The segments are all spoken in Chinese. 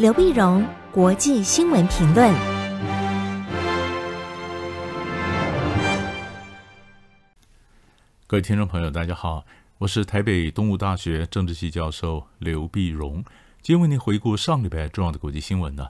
刘碧荣，国际新闻评论。各位听众朋友，大家好，我是台北东吴大学政治系教授刘碧荣，今天为您回顾上礼拜重要的国际新闻呢。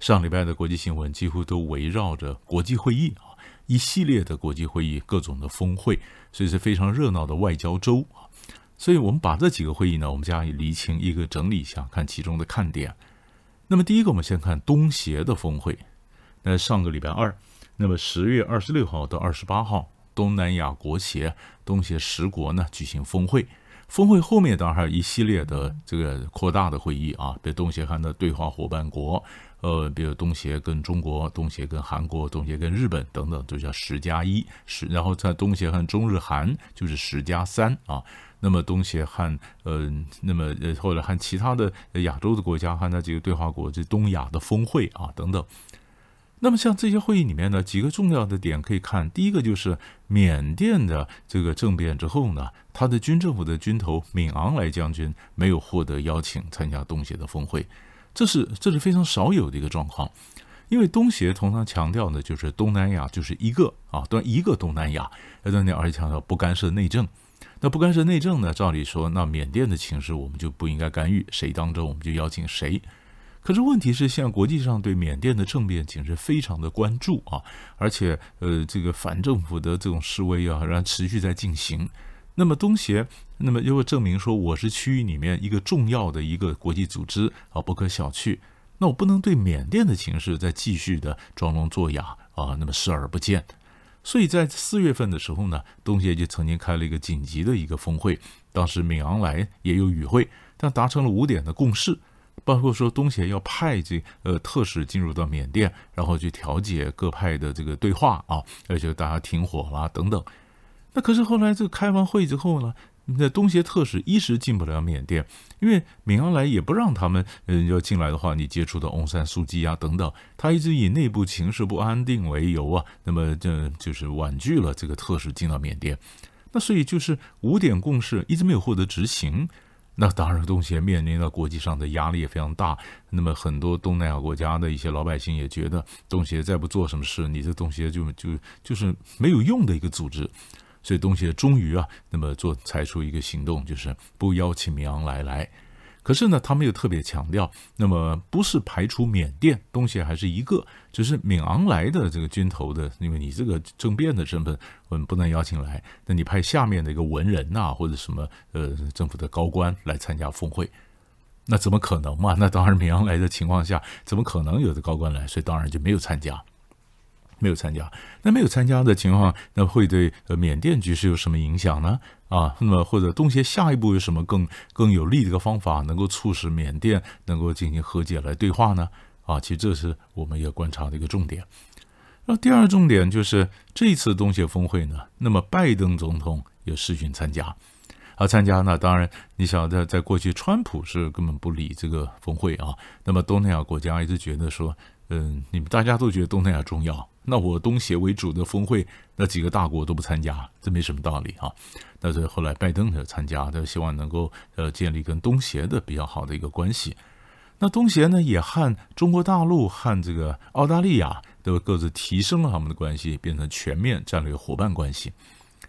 上礼拜的国际新闻几乎都围绕着国际会议啊，一系列的国际会议，各种的峰会，所以是非常热闹的外交周啊。所以我们把这几个会议呢，我们加以厘清，一个整理一下，看其中的看点。那么第一个，我们先看东协的峰会。那上个礼拜二，那么十月二十六号到二十八号，东南亚国协、东协十国呢举行峰会。峰会后面当然还有一系列的这个扩大的会议啊，比如东协和的对话伙伴国，呃，比如东协跟中国、东协跟韩国、东协跟日本等等，都叫十加一十。然后在东协和中日韩就是十加三啊。那么东协和呃，那么呃，后来和其他的亚洲的国家和那几个对话国，这东亚的峰会啊等等。那么像这些会议里面呢，几个重要的点可以看。第一个就是缅甸的这个政变之后呢，他的军政府的军头敏昂莱将军没有获得邀请参加东协的峰会，这是这是非常少有的一个状况。因为东协通常强调的就是东南亚就是一个啊，对一个东南亚，而且强调不干涉内政。那不干涉内政呢？照理说，那缅甸的情势我们就不应该干预，谁当政我们就邀请谁。可是问题是，现在国际上对缅甸的政变情势非常的关注啊，而且呃，这个反政府的这种示威啊，仍然持续在进行。那么东协，那么又会证明说我是区域里面一个重要的一个国际组织啊，不可小觑。那我不能对缅甸的情势再继续的装聋作哑啊，那么视而不见。所以在四月份的时候呢，东协就曾经开了一个紧急的一个峰会，当时敏昂莱也有与会，但达成了五点的共识，包括说东协要派这呃特使进入到缅甸，然后去调解各派的这个对话啊，而且大家停火啦等等。那可是后来这个开完会之后呢，那东协特使一时进不了缅甸，因为敏昂莱也不让他们，嗯，要进来的话，你接触到翁山苏姬啊等等，他一直以内部情势不安定为由啊，那么这就是婉拒了这个特使进到缅甸。那所以就是五点共识一直没有获得执行。那当然，东协面临到国际上的压力也非常大。那么很多东南亚国家的一些老百姓也觉得，东协再不做什么事，你这东协就就就是没有用的一个组织。所以东协终于啊，那么做采出一个行动，就是不邀请敏昂莱来。可是呢，他们又特别强调，那么不是排除缅甸，东协还是一个，只是敏昂莱的这个军头的，因为你这个政变的身份，我们不能邀请来。那你派下面的一个文人呐、或者什么呃政府的高官来参加峰会，那怎么可能嘛？那当然，敏昂莱的情况下，怎么可能有的高官来？所以当然就没有参加。没有参加，那没有参加的情况，那会对呃缅甸局势有什么影响呢？啊，那么或者东协下一步有什么更更有利的一个方法，能够促使缅甸能够进行和解来对话呢？啊，其实这是我们要观察的一个重点。那第二重点就是这次东协峰会呢，那么拜登总统也视讯参加，啊，参加那当然你想在，在过去川普是根本不理这个峰会啊，那么东南亚国家一直觉得说，嗯，你们大家都觉得东南亚重要。那我东协为主的峰会，那几个大国都不参加，这没什么道理啊。但是后来拜登的参加，他希望能够呃建立跟东协的比较好的一个关系。那东协呢，也和中国大陆和这个澳大利亚都各自提升了他们的关系，变成全面战略伙伴关系。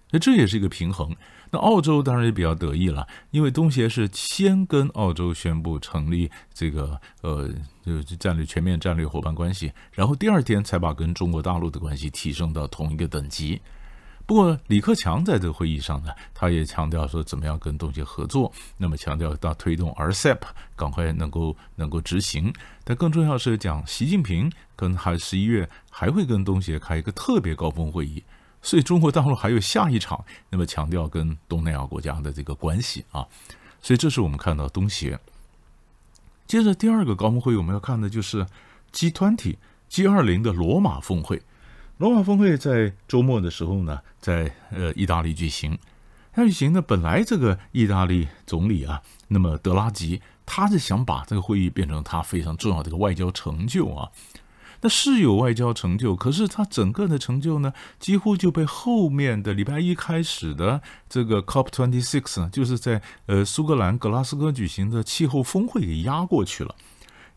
那这也是一个平衡。那澳洲当然也比较得意了，因为东协是先跟澳洲宣布成立这个呃，就是战略全面战略伙伴关系，然后第二天才把跟中国大陆的关系提升到同一个等级。不过李克强在这个会议上呢，他也强调说怎么样跟东协合作，那么强调到推动 RCEP 赶快能够能够执行。但更重要是讲习近平跟还十一月还会跟东协开一个特别高峰会议。所以中国大陆还有下一场，那么强调跟东南亚国家的这个关系啊，所以这是我们看到东协。接着第二个高峰会，我们要看的就是 G20、G20 的罗马峰会。罗马峰会在周末的时候呢，在呃意大利举行。那举行呢，本来这个意大利总理啊，那么德拉吉，他是想把这个会议变成他非常重要的一个外交成就啊。那是有外交成就，可是他整个的成就呢，几乎就被后面的礼拜一开始的这个 COP26，就是在呃苏格兰格拉斯哥举行的气候峰会给压过去了。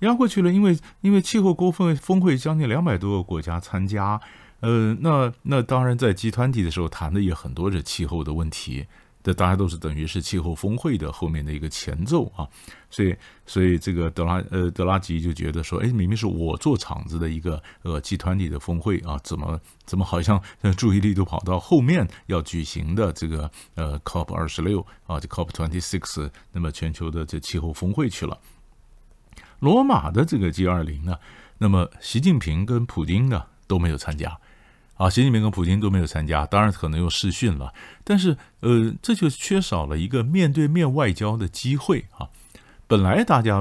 压过去了，因为因为气候峰会峰会将近两百多个国家参加，呃，那那当然在集团体的时候谈的也很多是气候的问题。这大家都是等于是气候峰会的后面的一个前奏啊，所以所以这个德拉呃德拉吉就觉得说，哎，明明是我做场子的一个呃集团体的峰会啊，怎么怎么好像注意力都跑到后面要举行的这个呃 COP 二十六啊，这 COP twenty six，那么全球的这气候峰会去了。罗马的这个 G 二零呢，那么习近平跟普京呢都没有参加。啊，习近平跟普京都没有参加，当然可能用视讯了，但是呃，这就缺少了一个面对面外交的机会啊。本来大家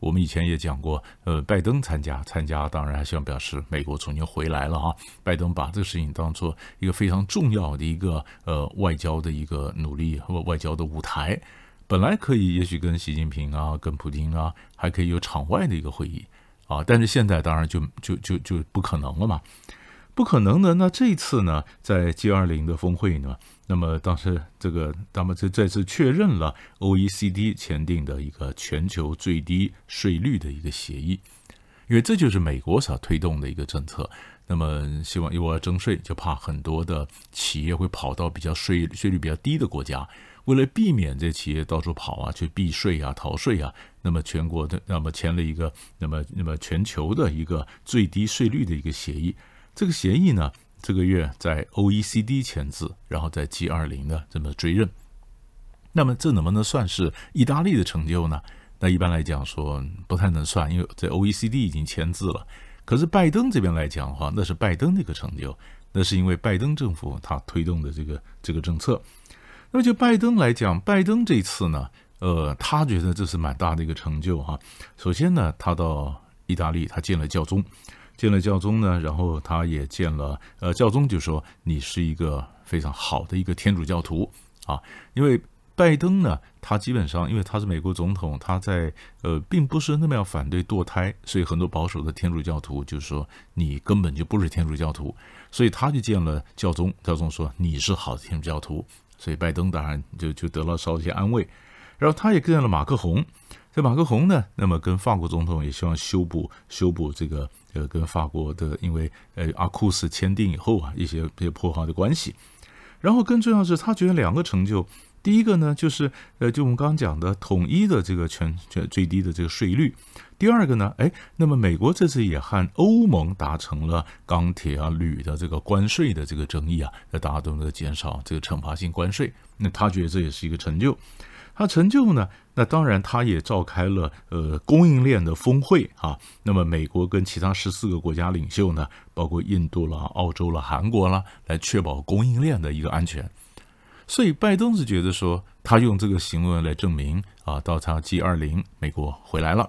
我们以前也讲过，呃，拜登参加参加，当然还希望表示美国重新回来了哈。拜登把这个事情当做一个非常重要的一个呃外交的一个努力和外交的舞台，本来可以也许跟习近平啊、跟普京啊，还可以有场外的一个会议啊，但是现在当然就就就就不可能了嘛。不可能的。那这次呢，在 G20 的峰会呢，那么当时这个，那么就再次确认了 OECD 签订的一个全球最低税率的一个协议，因为这就是美国所推动的一个政策。那么希望因为我要征税，就怕很多的企业会跑到比较税税率比较低的国家，为了避免这企业到处跑啊，去避税啊、逃税啊，那么全国的那么签了一个，那么那么全球的一个最低税率的一个协议。这个协议呢，这个月在 OECD 签字，然后在 G20 呢这么追认。那么这能不能算是意大利的成就呢？那一般来讲说不太能算，因为在 OECD 已经签字了。可是拜登这边来讲的话，那是拜登的一个成就，那是因为拜登政府他推动的这个这个政策。那么就拜登来讲，拜登这次呢，呃，他觉得这是蛮大的一个成就哈。首先呢，他到意大利，他见了教宗。见了教宗呢，然后他也见了，呃，教宗就说你是一个非常好的一个天主教徒。啊，因为拜登呢，他基本上因为他是美国总统，他在呃并不是那么要反对堕胎，所以很多保守的天主教徒就说你根本就不是天主教徒，所以他就见了教宗，教宗说你是好的天主教徒，所以拜登当然就就得了稍一些安慰，然后他也见了马克宏。这马克宏呢，那么跟法国总统也希望修补修补这个呃跟法国的，因为呃阿库斯签订以后啊一些一些破坏的关系。然后更重要的是，他觉得两个成就，第一个呢就是呃就我们刚刚讲的统一的这个全全最低的这个税率。第二个呢，哎，那么美国这次也和欧盟达成了钢铁啊铝的这个关税的这个争议啊，那大家都能减少这个惩罚性关税。那他觉得这也是一个成就。他成就呢？那当然，他也召开了呃供应链的峰会啊。那么，美国跟其他十四个国家领袖呢，包括印度啦、澳洲啦、韩国啦，来确保供应链的一个安全。所以，拜登是觉得说，他用这个行为来证明啊，到他 G20，美国回来了，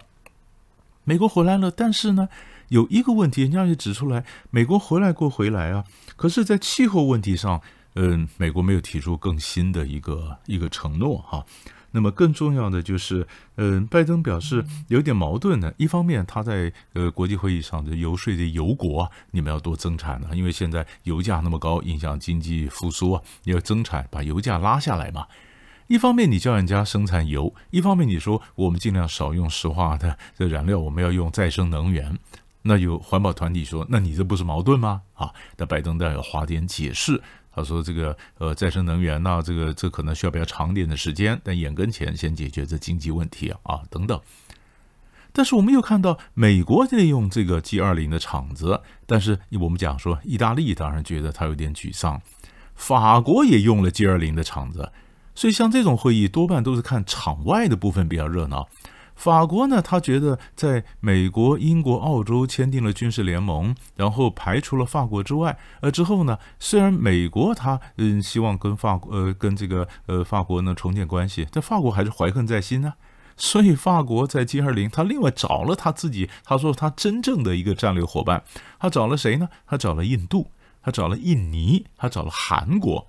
美国回来了。但是呢，有一个问题，人家也指出来，美国回来过回来啊，可是，在气候问题上。嗯，美国没有提出更新的一个一个承诺哈。那么更重要的就是，嗯，拜登表示有点矛盾呢。一方面，他在呃国际会议上的游说的油国，你们要多增产呢，因为现在油价那么高，影响经济复苏啊，你要增产，把油价拉下来嘛。一方面你叫人家生产油，一方面你说我们尽量少用石化的这燃料，我们要用再生能源。那有环保团体说，那你这不是矛盾吗？啊，那拜登当然要花点解释。他说：“这个呃，再生能源呢，这个这可能需要比较长点的时间，但眼跟前先解决这经济问题啊啊等等。但是我们又看到美国利用这个 G20 的场子，但是我们讲说，意大利当然觉得他有点沮丧，法国也用了 G20 的场子，所以像这种会议多半都是看场外的部分比较热闹。”法国呢，他觉得在美国、英国、澳洲签订了军事联盟，然后排除了法国之外，呃之后呢，虽然美国他嗯希望跟法国呃跟这个呃法国呢重建关系，但法国还是怀恨在心呢，所以法国在 G20，他另外找了他自己，他说他真正的一个战略伙伴，他找了谁呢？他找了印度，他找了印尼，他找了韩国。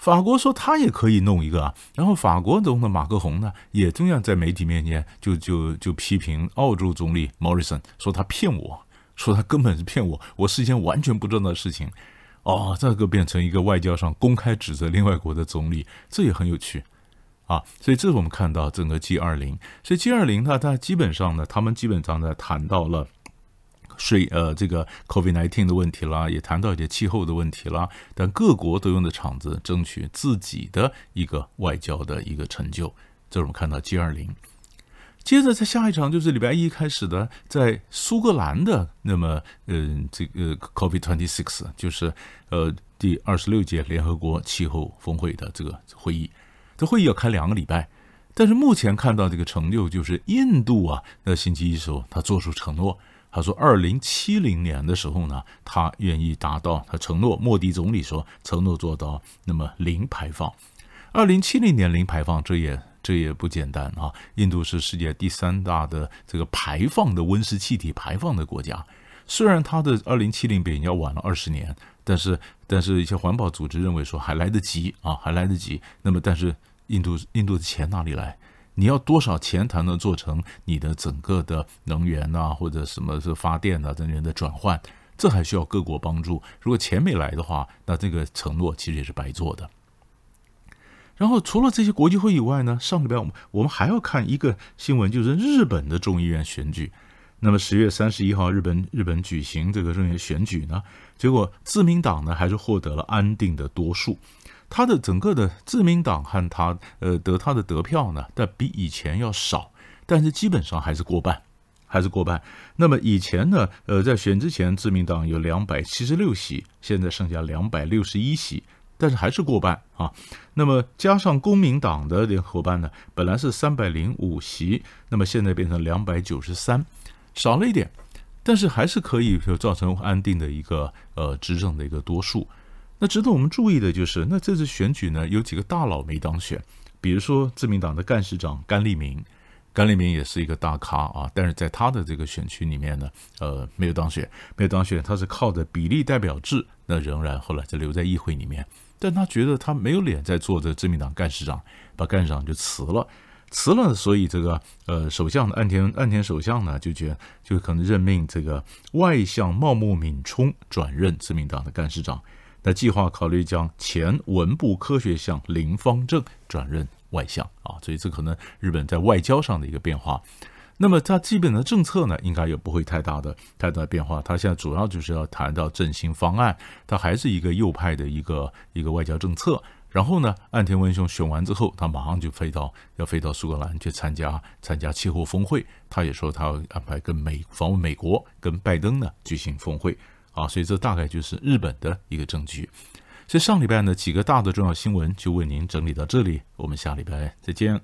法国说他也可以弄一个啊，然后法国总统马克宏呢，也同样在媒体面前就就就批评澳洲总理莫里森，说他骗我，说他根本是骗我，我事先完全不知道的事情，哦，这个变成一个外交上公开指责另外国的总理，这也很有趣，啊。所以这是我们看到整个 G20，所以 G20 它它基本上呢，他们基本上呢谈到了。税呃，这个 COVID nineteen 的问题啦，也谈到一些气候的问题啦，但各国都用的场子争取自己的一个外交的一个成就，这是我们看到 G20。接着在下一场就是礼拜一开始的，在苏格兰的那么嗯、这个 COVID-26 就是呃第二十六届联合国气候峰会的这个会议，这会议要开两个礼拜，但是目前看到这个成就就是印度啊，那星期一时候他做出承诺。他说，二零七零年的时候呢，他愿意达到他承诺。莫迪总理说，承诺做到那么零排放。二零七零年零排放，这也这也不简单啊！印度是世界第三大的这个排放的温室气体排放的国家。虽然他的二零七零比人家晚了二十年，但是但是一些环保组织认为说还来得及啊，还来得及。那么，但是印度印度的钱哪里来？你要多少钱才能做成你的整个的能源啊，或者什么是发电啊，能源的转换？这还需要各国帮助。如果钱没来的话，那这个承诺其实也是白做的。然后除了这些国际会以外呢，上礼拜我们我们还要看一个新闻，就是日本的众议院选举。那么十月三十一号，日本日本举行这个众议院选举呢，结果自民党呢还是获得了安定的多数。他的整个的自民党和他呃得他的得票呢，但比以前要少，但是基本上还是过半，还是过半。那么以前呢，呃，在选之前，自民党有两百七十六席，现在剩下两百六十一席，但是还是过半啊。那么加上公民党的联合伙伴呢，本来是三百零五席，那么现在变成两百九十三，少了一点，但是还是可以就造成安定的一个呃执政的一个多数。那值得我们注意的就是，那这次选举呢，有几个大佬没当选，比如说自民党的干事长甘利明，甘利明也是一个大咖啊，但是在他的这个选区里面呢，呃，没有当选，没有当选，他是靠着比例代表制，那仍然后来就留在议会里面，但他觉得他没有脸再做这自民党干事长，把干事长就辞了，辞了，所以这个呃，首相岸田岸田首相呢，就觉得就可能任命这个外相茂木敏充转任自民党的干事长。那计划考虑将前文部科学相林芳正转任外相啊，所以这可能日本在外交上的一个变化。那么它基本的政策呢，应该也不会太大的太大的变化。它现在主要就是要谈到振兴方案，它还是一个右派的一个一个外交政策。然后呢，岸田文雄选完之后，他马上就飞到要飞到苏格兰去参加参加气候峰会。他也说他要安排跟美访问美国，跟拜登呢举行峰会。啊，所以这大概就是日本的一个证据。所以上礼拜呢，几个大的重要新闻就为您整理到这里，我们下礼拜再见。